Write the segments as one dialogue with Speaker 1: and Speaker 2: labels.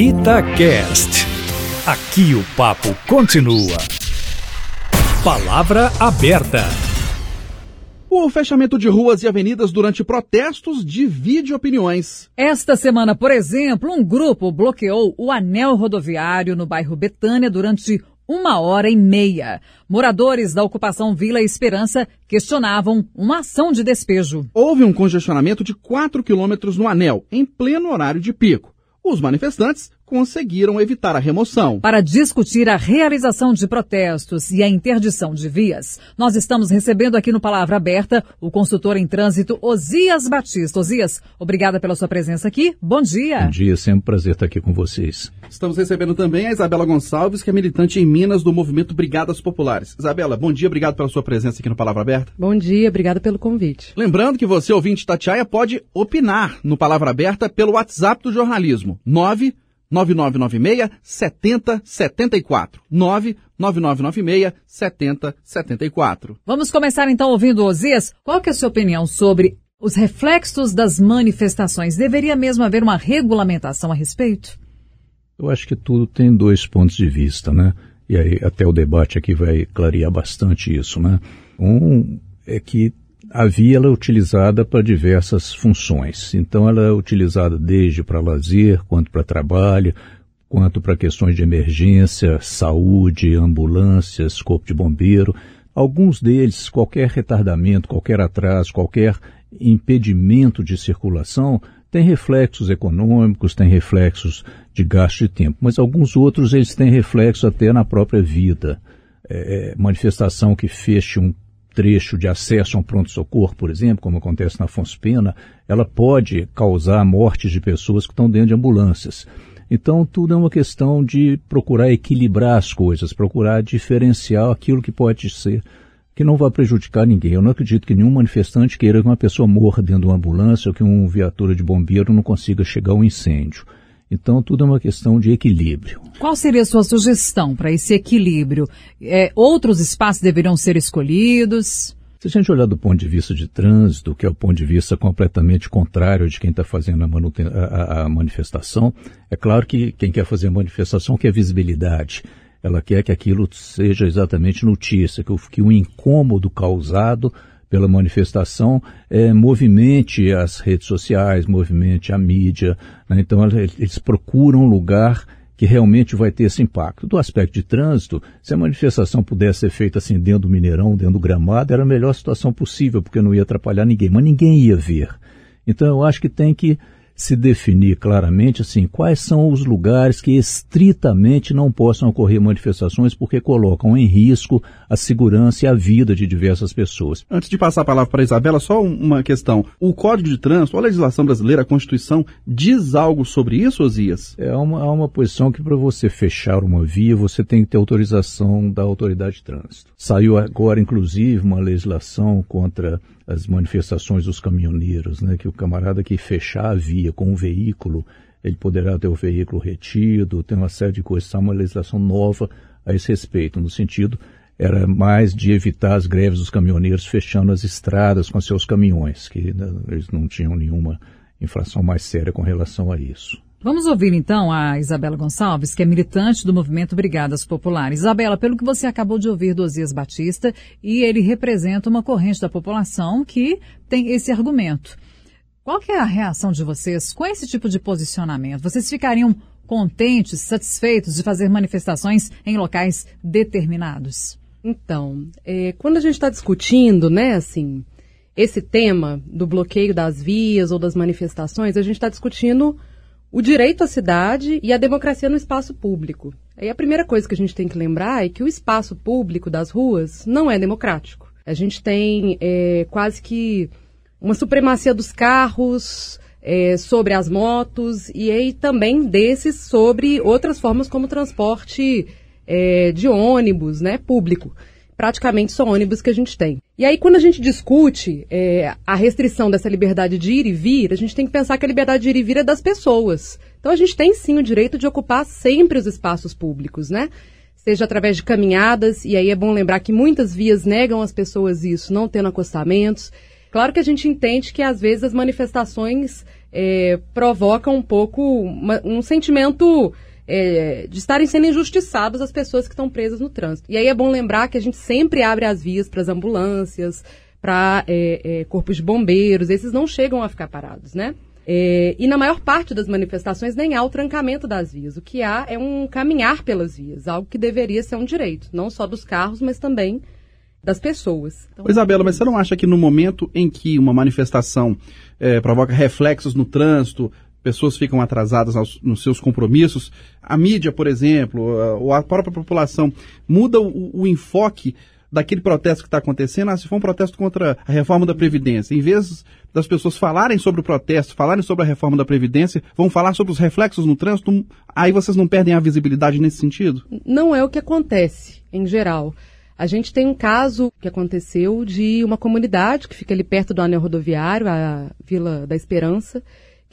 Speaker 1: Itacast. Aqui o papo continua. Palavra aberta.
Speaker 2: O fechamento de ruas e avenidas durante protestos divide opiniões.
Speaker 3: Esta semana, por exemplo, um grupo bloqueou o anel rodoviário no bairro Betânia durante uma hora e meia. Moradores da ocupação Vila Esperança questionavam uma ação de despejo.
Speaker 2: Houve um congestionamento de 4 quilômetros no anel, em pleno horário de pico. Os manifestantes conseguiram evitar a remoção.
Speaker 3: Para discutir a realização de protestos e a interdição de vias, nós estamos recebendo aqui no Palavra Aberta o consultor em trânsito Osias Batista. Osias, obrigada pela sua presença aqui. Bom dia.
Speaker 4: Bom dia, sempre um prazer estar aqui com vocês.
Speaker 2: Estamos recebendo também a Isabela Gonçalves, que é militante em Minas do movimento Brigadas Populares. Isabela, bom dia, obrigado pela sua presença aqui no Palavra Aberta.
Speaker 5: Bom dia, obrigada pelo convite.
Speaker 2: Lembrando que você, ouvinte Tatiaia, pode opinar no Palavra Aberta pelo WhatsApp do jornalismo. 9 9996 7074. 99996 7074.
Speaker 3: Vamos começar então ouvindo Osias. Qual que é a sua opinião sobre os reflexos das manifestações? Deveria mesmo haver uma regulamentação a respeito?
Speaker 4: Eu acho que tudo tem dois pontos de vista, né? E aí até o debate aqui vai clarear bastante isso, né? Um é que a via ela é utilizada para diversas funções. Então ela é utilizada desde para lazer, quanto para trabalho, quanto para questões de emergência, saúde, ambulâncias, corpo de bombeiro. Alguns deles, qualquer retardamento, qualquer atraso, qualquer impedimento de circulação tem reflexos econômicos, tem reflexos de gasto de tempo, mas alguns outros eles têm reflexo até na própria vida. É, manifestação que feche um trecho de acesso a um pronto-socorro, por exemplo, como acontece na Afonso Pena, ela pode causar mortes de pessoas que estão dentro de ambulâncias. Então, tudo é uma questão de procurar equilibrar as coisas, procurar diferenciar aquilo que pode ser, que não vai prejudicar ninguém. Eu não acredito que nenhum manifestante queira que uma pessoa morra dentro de uma ambulância ou que uma viatura de bombeiro não consiga chegar ao incêndio. Então, tudo é uma questão de equilíbrio.
Speaker 3: Qual seria a sua sugestão para esse equilíbrio? É, outros espaços deveriam ser escolhidos?
Speaker 4: Se a gente olhar do ponto de vista de trânsito, que é o ponto de vista completamente contrário de quem está fazendo a, a, a, manifestação, é claro que quem quer fazer a manifestação quer visibilidade. Ela quer que aquilo seja exatamente notícia, que o, que o incômodo causado pela manifestação é, movimente as redes sociais, movimente a mídia. Né? Então eles procuram um lugar que realmente vai ter esse impacto. Do aspecto de trânsito, se a manifestação pudesse ser feita assim dentro do Mineirão, dentro do gramado, era a melhor situação possível, porque não ia atrapalhar ninguém, mas ninguém ia ver. Então eu acho que tem que se definir claramente assim quais são os lugares que estritamente não possam ocorrer manifestações porque colocam em risco a segurança e a vida de diversas pessoas.
Speaker 2: Antes de passar a palavra para a Isabela, só uma questão. O Código de Trânsito, a legislação brasileira, a Constituição, diz algo sobre isso, Osias?
Speaker 4: É uma, há uma posição que para você fechar uma via, você tem que ter autorização da autoridade de trânsito. Saiu agora, inclusive, uma legislação contra as manifestações dos caminhoneiros, né, que o camarada que fechar a via com um veículo, ele poderá ter o veículo retido, tem uma série de coisas, há uma legislação nova a esse respeito, no sentido era mais de evitar as greves dos caminhoneiros fechando as estradas com seus caminhões, que né, eles não tinham nenhuma infração mais séria com relação a isso.
Speaker 3: Vamos ouvir então a Isabela Gonçalves, que é militante do movimento Brigadas Populares. Isabela, pelo que você acabou de ouvir do Osias Batista, e ele representa uma corrente da população que tem esse argumento. Qual que é a reação de vocês com esse tipo de posicionamento? Vocês ficariam contentes, satisfeitos de fazer manifestações em locais determinados?
Speaker 5: Então, é, quando a gente está discutindo, né, assim, esse tema do bloqueio das vias ou das manifestações, a gente está discutindo o direito à cidade e a democracia no espaço público. Aí a primeira coisa que a gente tem que lembrar é que o espaço público das ruas não é democrático. A gente tem é, quase que uma supremacia dos carros é, sobre as motos e aí também desses sobre outras formas como transporte é, de ônibus, né, público praticamente só ônibus que a gente tem. E aí, quando a gente discute é, a restrição dessa liberdade de ir e vir, a gente tem que pensar que a liberdade de ir e vir é das pessoas. Então, a gente tem sim o direito de ocupar sempre os espaços públicos, né? Seja através de caminhadas, e aí é bom lembrar que muitas vias negam às pessoas isso, não tendo acostamentos. Claro que a gente entende que às vezes as manifestações é, provoca um pouco uma, um sentimento é, de estarem sendo injustiçados as pessoas que estão presas no trânsito. E aí é bom lembrar que a gente sempre abre as vias para as ambulâncias, para é, é, corpos de bombeiros, esses não chegam a ficar parados, né? É, e na maior parte das manifestações nem há o trancamento das vias. O que há é um caminhar pelas vias, algo que deveria ser um direito, não só dos carros, mas também das pessoas.
Speaker 2: Então, Isabela, mas você não acha que no momento em que uma manifestação é, provoca reflexos no trânsito, pessoas ficam atrasadas aos, nos seus compromissos, a mídia, por exemplo, ou a própria população muda o, o enfoque daquele protesto que está acontecendo, ah, se for um protesto contra a reforma da Previdência, em vez das pessoas falarem sobre o protesto, falarem sobre a reforma da Previdência, vão falar sobre os reflexos no trânsito, aí vocês não perdem a visibilidade nesse sentido?
Speaker 5: Não é o que acontece, em geral. A gente tem um caso que aconteceu de uma comunidade que fica ali perto do anel rodoviário, a Vila da Esperança,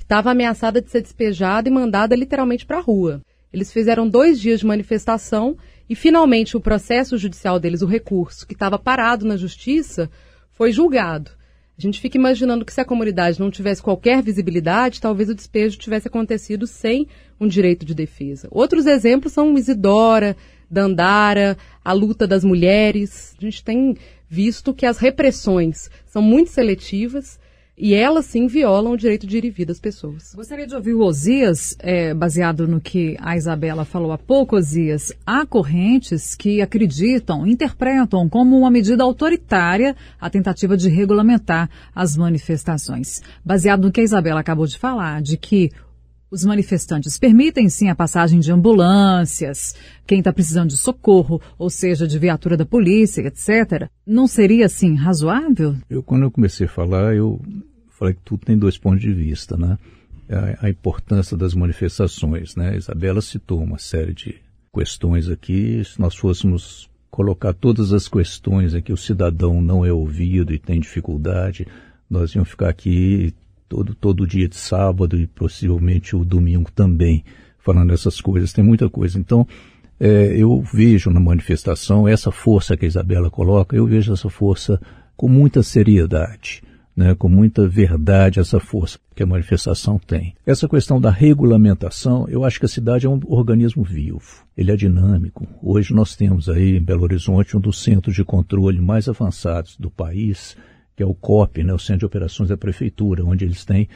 Speaker 5: estava ameaçada de ser despejada e mandada literalmente para a rua. Eles fizeram dois dias de manifestação e finalmente o processo judicial deles, o recurso, que estava parado na justiça, foi julgado. A gente fica imaginando que se a comunidade não tivesse qualquer visibilidade, talvez o despejo tivesse acontecido sem um direito de defesa. Outros exemplos são Isidora, Dandara, a luta das mulheres. A gente tem visto que as repressões são muito seletivas e elas sim violam o direito de ir e vir das pessoas.
Speaker 3: Gostaria de ouvir o Osias, é, baseado no que a Isabela falou há pouco, Osias. Há correntes que acreditam, interpretam como uma medida autoritária a tentativa de regulamentar as manifestações. Baseado no que a Isabela acabou de falar, de que os manifestantes permitem sim a passagem de ambulâncias, quem está precisando de socorro, ou seja, de viatura da polícia, etc. Não seria assim razoável?
Speaker 4: Eu, quando eu comecei a falar, eu falei que tudo tem dois pontos de vista, né? A, a importância das manifestações, né? A Isabela citou uma série de questões aqui. Se nós fôssemos colocar todas as questões em que o cidadão não é ouvido e tem dificuldade, nós íamos ficar aqui todo, todo dia de sábado e possivelmente o domingo também, falando essas coisas. Tem muita coisa. Então, é, eu vejo na manifestação essa força que a Isabela coloca, eu vejo essa força com muita seriedade. Né, com muita verdade essa força que a manifestação tem. Essa questão da regulamentação, eu acho que a cidade é um organismo vivo, ele é dinâmico. Hoje nós temos aí em Belo Horizonte um dos centros de controle mais avançados do país, que é o COP, né, o Centro de Operações da Prefeitura, onde eles têm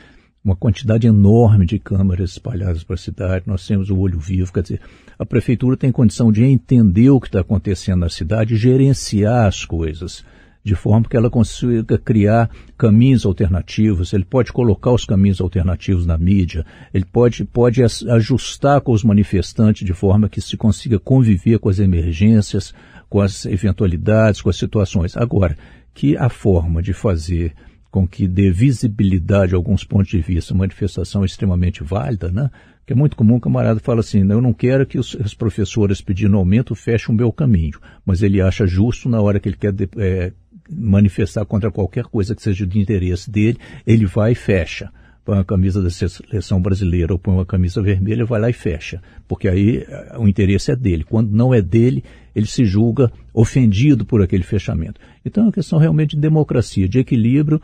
Speaker 4: uma quantidade enorme de câmeras espalhadas para a cidade, nós temos o olho vivo, quer dizer, a prefeitura tem condição de entender o que está acontecendo na cidade gerenciar as coisas, de forma que ela consiga criar caminhos alternativos, ele pode colocar os caminhos alternativos na mídia, ele pode, pode ajustar com os manifestantes de forma que se consiga conviver com as emergências, com as eventualidades, com as situações. Agora, que a forma de fazer com que dê visibilidade a alguns pontos de vista, manifestação extremamente válida, né? Que é muito comum o camarada fala assim, eu não quero que os, as professoras pedindo aumento fechem o meu caminho, mas ele acha justo na hora que ele quer é, manifestar contra qualquer coisa que seja de interesse dele, ele vai e fecha põe uma camisa da seleção brasileira ou põe uma camisa vermelha, vai lá e fecha. Porque aí eh, o interesse é dele. Quando não é dele, ele se julga ofendido por aquele fechamento. Então é uma questão realmente de democracia, de equilíbrio,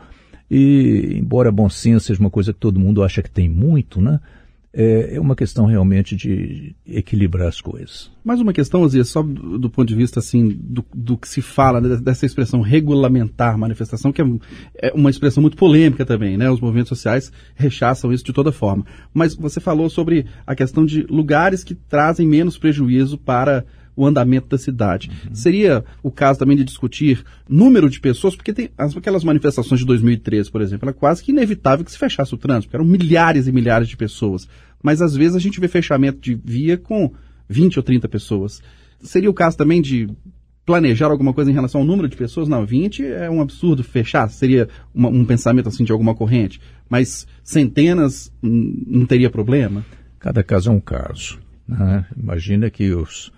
Speaker 4: e embora bom senso seja uma coisa que todo mundo acha que tem muito, né? É, é uma questão realmente de equilibrar as coisas.
Speaker 2: Mais uma questão, Azia, só do, do, ponto de vista assim do, do que se fala né, dessa expressão regulamentar manifestação, que é, é, uma expressão muito polêmica também, né? Os movimentos sociais rechaçam isso de toda forma. Mas você falou sobre a questão de lugares que trazem menos prejuízo para o andamento da cidade. Uhum. Seria o caso também de discutir número de pessoas, porque tem as, aquelas manifestações de 2013, por exemplo, era quase que inevitável que se fechasse o trânsito, porque eram milhares e milhares de pessoas. Mas às vezes a gente vê fechamento de via com 20 ou 30 pessoas. Seria o caso também de planejar alguma coisa em relação ao número de pessoas? Não, 20 é um absurdo fechar, seria uma, um pensamento assim de alguma corrente, mas centenas não teria problema?
Speaker 4: Cada caso é um caso. Né? Imagina que os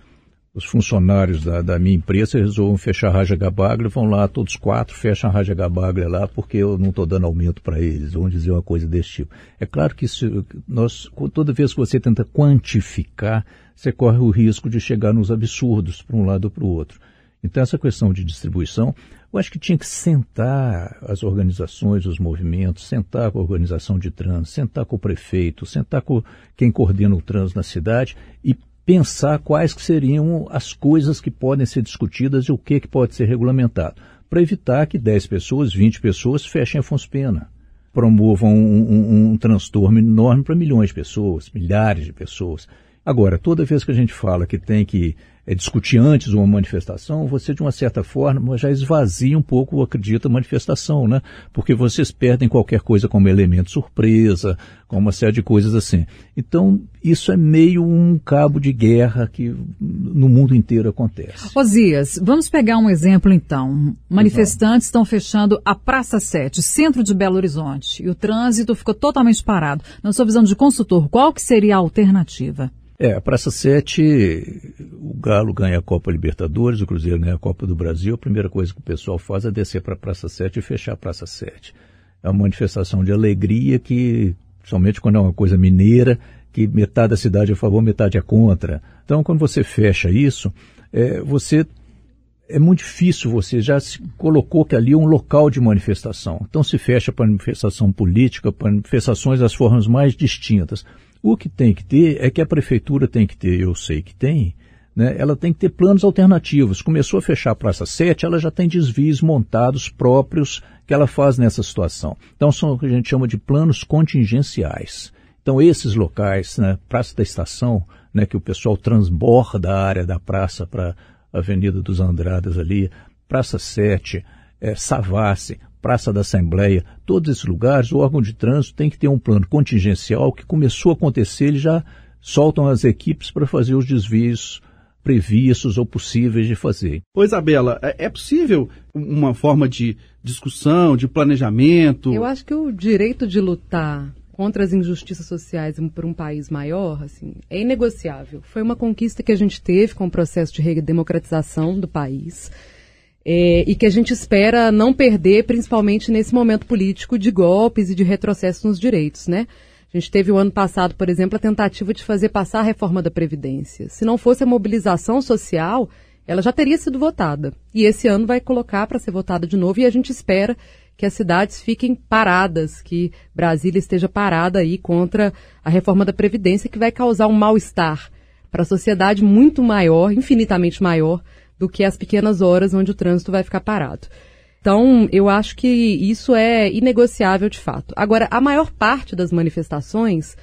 Speaker 4: os funcionários da, da minha empresa resolvam fechar a Raja Gabaglia, vão lá, todos quatro, fecham a Raja Gabaglia lá, porque eu não estou dando aumento para eles, vão dizer uma coisa desse tipo. É claro que isso, nós, toda vez que você tenta quantificar, você corre o risco de chegar nos absurdos para um lado ou para o outro. Então, essa questão de distribuição, eu acho que tinha que sentar as organizações, os movimentos, sentar com a organização de trânsito, sentar com o prefeito, sentar com quem coordena o trânsito na cidade e pensar quais que seriam as coisas que podem ser discutidas e o que, que pode ser regulamentado, para evitar que 10 pessoas, 20 pessoas fechem a Fonspena, promovam um, um, um transtorno enorme para milhões de pessoas, milhares de pessoas. Agora, toda vez que a gente fala que tem que é, discutir antes uma manifestação, você, de uma certa forma, já esvazia um pouco, acredita, a manifestação, né? Porque vocês perdem qualquer coisa como elemento surpresa, com uma série de coisas assim. Então, isso é meio um cabo de guerra que no mundo inteiro acontece.
Speaker 3: Osias, vamos pegar um exemplo então. Manifestantes estão fechando a Praça 7, centro de Belo Horizonte, e o trânsito ficou totalmente parado. Na sua visão de consultor, qual que seria a alternativa?
Speaker 4: É, a Praça 7, o Galo ganha a Copa Libertadores, o Cruzeiro ganha a Copa do Brasil, a primeira coisa que o pessoal faz é descer para a Praça 7 e fechar a Praça 7. É uma manifestação de alegria que, somente quando é uma coisa mineira, que metade da cidade é a favor, metade é contra. Então, quando você fecha isso, é, você é muito difícil, você já se colocou que ali é um local de manifestação. Então se fecha para manifestação política, para manifestações das formas mais distintas. O que tem que ter é que a prefeitura tem que ter, eu sei que tem, né, ela tem que ter planos alternativos. Começou a fechar a Praça 7, ela já tem desvios montados próprios que ela faz nessa situação. Então são o que a gente chama de planos contingenciais. Então esses locais, né, Praça da Estação, né, que o pessoal transborda a área da praça para Avenida dos Andradas ali, Praça 7, é, Savassi, Praça da Assembleia, todos esses lugares, o órgão de trânsito tem que ter um plano contingencial que começou a acontecer, eles já soltam as equipes para fazer os desvios previstos ou possíveis de fazer.
Speaker 2: Oi, Isabela, é, é possível uma forma de discussão, de planejamento?
Speaker 5: Eu acho que o direito de lutar contra as injustiças sociais por um país maior, assim, é inegociável. Foi uma conquista que a gente teve com o processo de redemocratização do país é, e que a gente espera não perder, principalmente nesse momento político de golpes e de retrocesso nos direitos, né? A gente teve o ano passado, por exemplo, a tentativa de fazer passar a reforma da Previdência. Se não fosse a mobilização social, ela já teria sido votada. E esse ano vai colocar para ser votada de novo e a gente espera que as cidades fiquem paradas, que Brasília esteja parada aí contra a reforma da Previdência, que vai causar um mal-estar para a sociedade muito maior, infinitamente maior, do que as pequenas horas onde o trânsito vai ficar parado. Então, eu acho que isso é inegociável de fato. Agora, a maior parte das manifestações,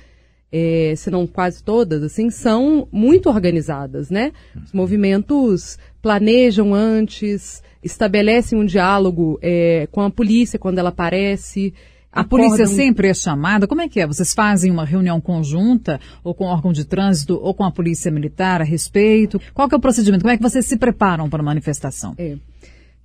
Speaker 5: é, se não quase todas, assim, são muito organizadas, né? Os movimentos planejam antes, estabelecem um diálogo é, com a polícia quando ela aparece,
Speaker 3: a polícia sempre é chamada? Como é que é? Vocês fazem uma reunião conjunta, ou com o órgão de trânsito, ou com a polícia militar a respeito? Qual que é o procedimento? Como é que vocês se preparam para a manifestação?
Speaker 5: É.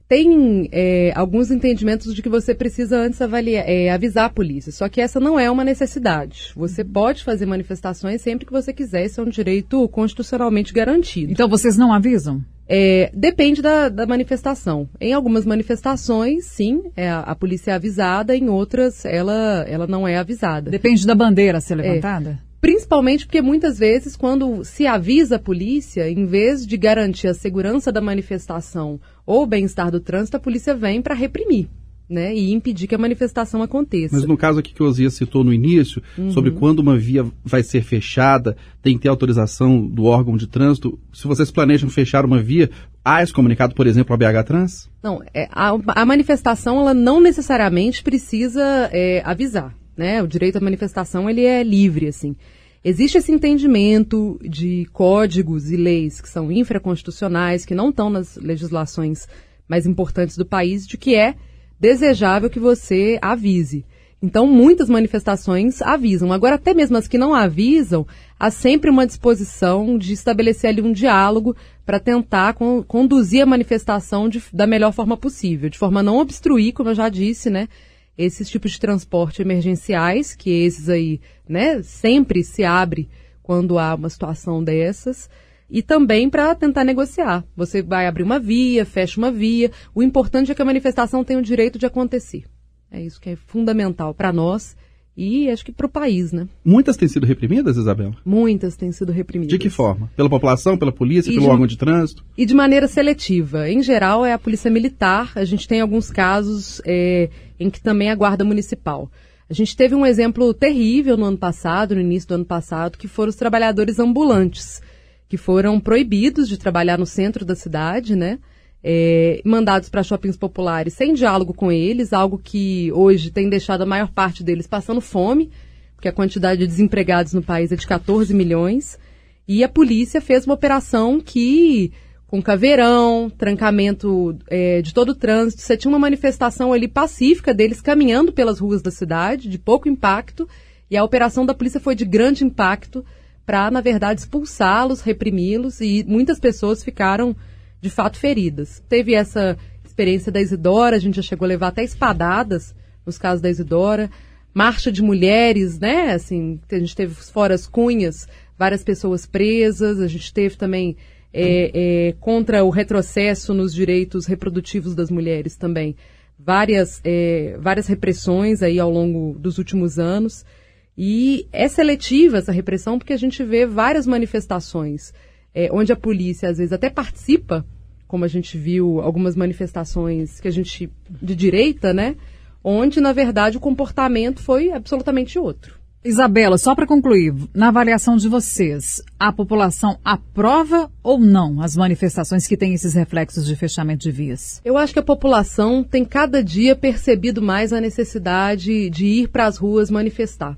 Speaker 5: Tem é, alguns entendimentos de que você precisa antes avaliar, é, avisar a polícia, só que essa não é uma necessidade. Você pode fazer manifestações sempre que você quiser, isso é um direito constitucionalmente garantido.
Speaker 3: Então vocês não avisam?
Speaker 5: É, depende da, da, manifestação. Em algumas manifestações, sim, é, a, polícia é avisada, em outras, ela, ela não é avisada.
Speaker 3: Depende da bandeira ser é. levantada?
Speaker 5: É, principalmente porque muitas vezes, quando se avisa a polícia, em vez de garantir a segurança da manifestação ou o bem-estar do trânsito, a polícia vem para reprimir né, e impedir que a manifestação aconteça.
Speaker 2: Mas no caso aqui que o Osias citou no início, uhum. sobre quando uma via vai ser fechada, tem que ter autorização do órgão de trânsito. Se vocês planejam fechar uma via, há esse comunicado, por exemplo, ao BH Trans?
Speaker 5: Não, é, a, a, manifestação ela não necessariamente precisa é, avisar. Né? O direito à manifestação ele é livre, assim. Existe esse entendimento de códigos e leis que são infraconstitucionais, que não estão nas legislações mais importantes do país, de que é desejável que você avise. Então, muitas manifestações avisam. Agora, até mesmo as que não avisam, há sempre uma disposição de estabelecer ali um diálogo para tentar con conduzir a manifestação de, da melhor forma possível, de forma a não obstruir, como eu já disse, né, esses tipos de transporte emergenciais, que esses aí, né, sempre se abre quando há uma situação dessas e também para tentar negociar. Você vai abrir uma via, fecha uma via. O importante é que a manifestação tenha o direito de acontecer. É isso que é fundamental para nós e acho que para o país, né?
Speaker 2: Muitas têm sido reprimidas, Isabela?
Speaker 5: Muitas têm sido reprimidas.
Speaker 2: De que forma? Pela população, pela polícia,
Speaker 5: E
Speaker 2: pelo
Speaker 5: de-
Speaker 2: órgão de trânsito?
Speaker 5: E de maneira seletiva. Em geral, é a polícia militar. A gente tem alguns casos é, em que também é a guarda municipal. A gente teve um exemplo terrível no ano passado, no início do ano passado, que foram os trabalhadores ambulantes, que foram proibidos de trabalhar no centro da cidade, né? É, mandados para shoppings populares sem diálogo com eles, algo que hoje tem deixado a maior parte deles passando fome, porque a quantidade de desempregados no país é de 14 milhões. E a polícia fez uma operação que, com caveirão, trancamento é, de todo o trânsito, você tinha uma manifestação ali pacífica deles caminhando pelas ruas da cidade, de pouco impacto, e a operação da polícia foi de grande impacto para, na verdade, expulsá-los, reprimi-los, e muitas pessoas ficaram, de fato, feridas. Teve essa experiência da Isidora, a gente já chegou a levar até espadadas nos casos da Isidora, marcha de mulheres, né? Assim, a gente teve fora as cunhas, várias pessoas presas, a gente teve também é, é, contra o retrocesso nos direitos reprodutivos das mulheres também várias, é, várias repressões aí ao longo dos últimos anos. E é seletiva essa repressão porque a gente vê várias manifestações é, onde a polícia às vezes até participa, como a gente viu algumas manifestações que a gente de direita, né? Onde na verdade o comportamento foi absolutamente outro.
Speaker 3: Isabela, só para concluir, na avaliação de vocês, a população aprova ou não as manifestações que têm esses reflexos de fechamento de vias?
Speaker 5: Eu acho que a população tem cada dia percebido mais a necessidade de ir para as ruas manifestar.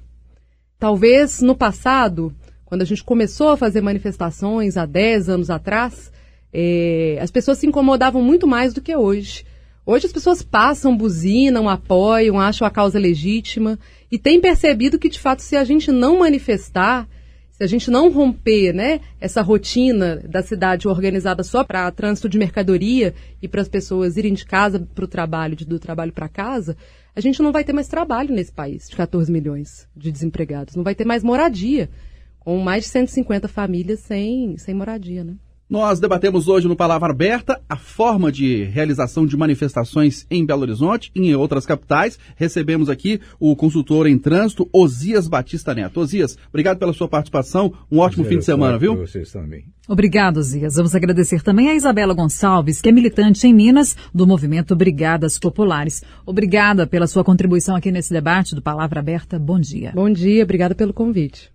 Speaker 5: Talvez no passado, quando a gente começou a fazer manifestações há 10 anos atrás, eh, as pessoas se incomodavam muito mais do que hoje. Hoje as pessoas passam, buzinam, apoiam, acham a causa legítima e têm percebido que, de fato, se a gente não manifestar, se a gente não romper né, essa rotina da cidade organizada só para trânsito de mercadoria e para as pessoas irem de casa para o trabalho, de- do trabalho para casa, a gente não vai ter mais trabalho nesse país de 14 milhões de desempregados. Não vai ter mais moradia, com mais de 150 famílias sem, sem moradia. Né?
Speaker 2: Nós debatemos hoje no Palavra Aberta a forma de realização de manifestações em Belo Horizonte e em outras capitais. Recebemos aqui o consultor em trânsito, Osias Batista Neto. Osias, obrigado pela sua participação. Um ótimo fim de semana, viu?
Speaker 4: Vocês também.
Speaker 3: Obrigado, Zias. Vamos agradecer também a Isabela Gonçalves, que é militante em Minas do movimento Brigadas Populares. Obrigada pela sua contribuição aqui nesse debate do Palavra Aberta. Bom dia.
Speaker 5: Bom dia, obrigada pelo convite.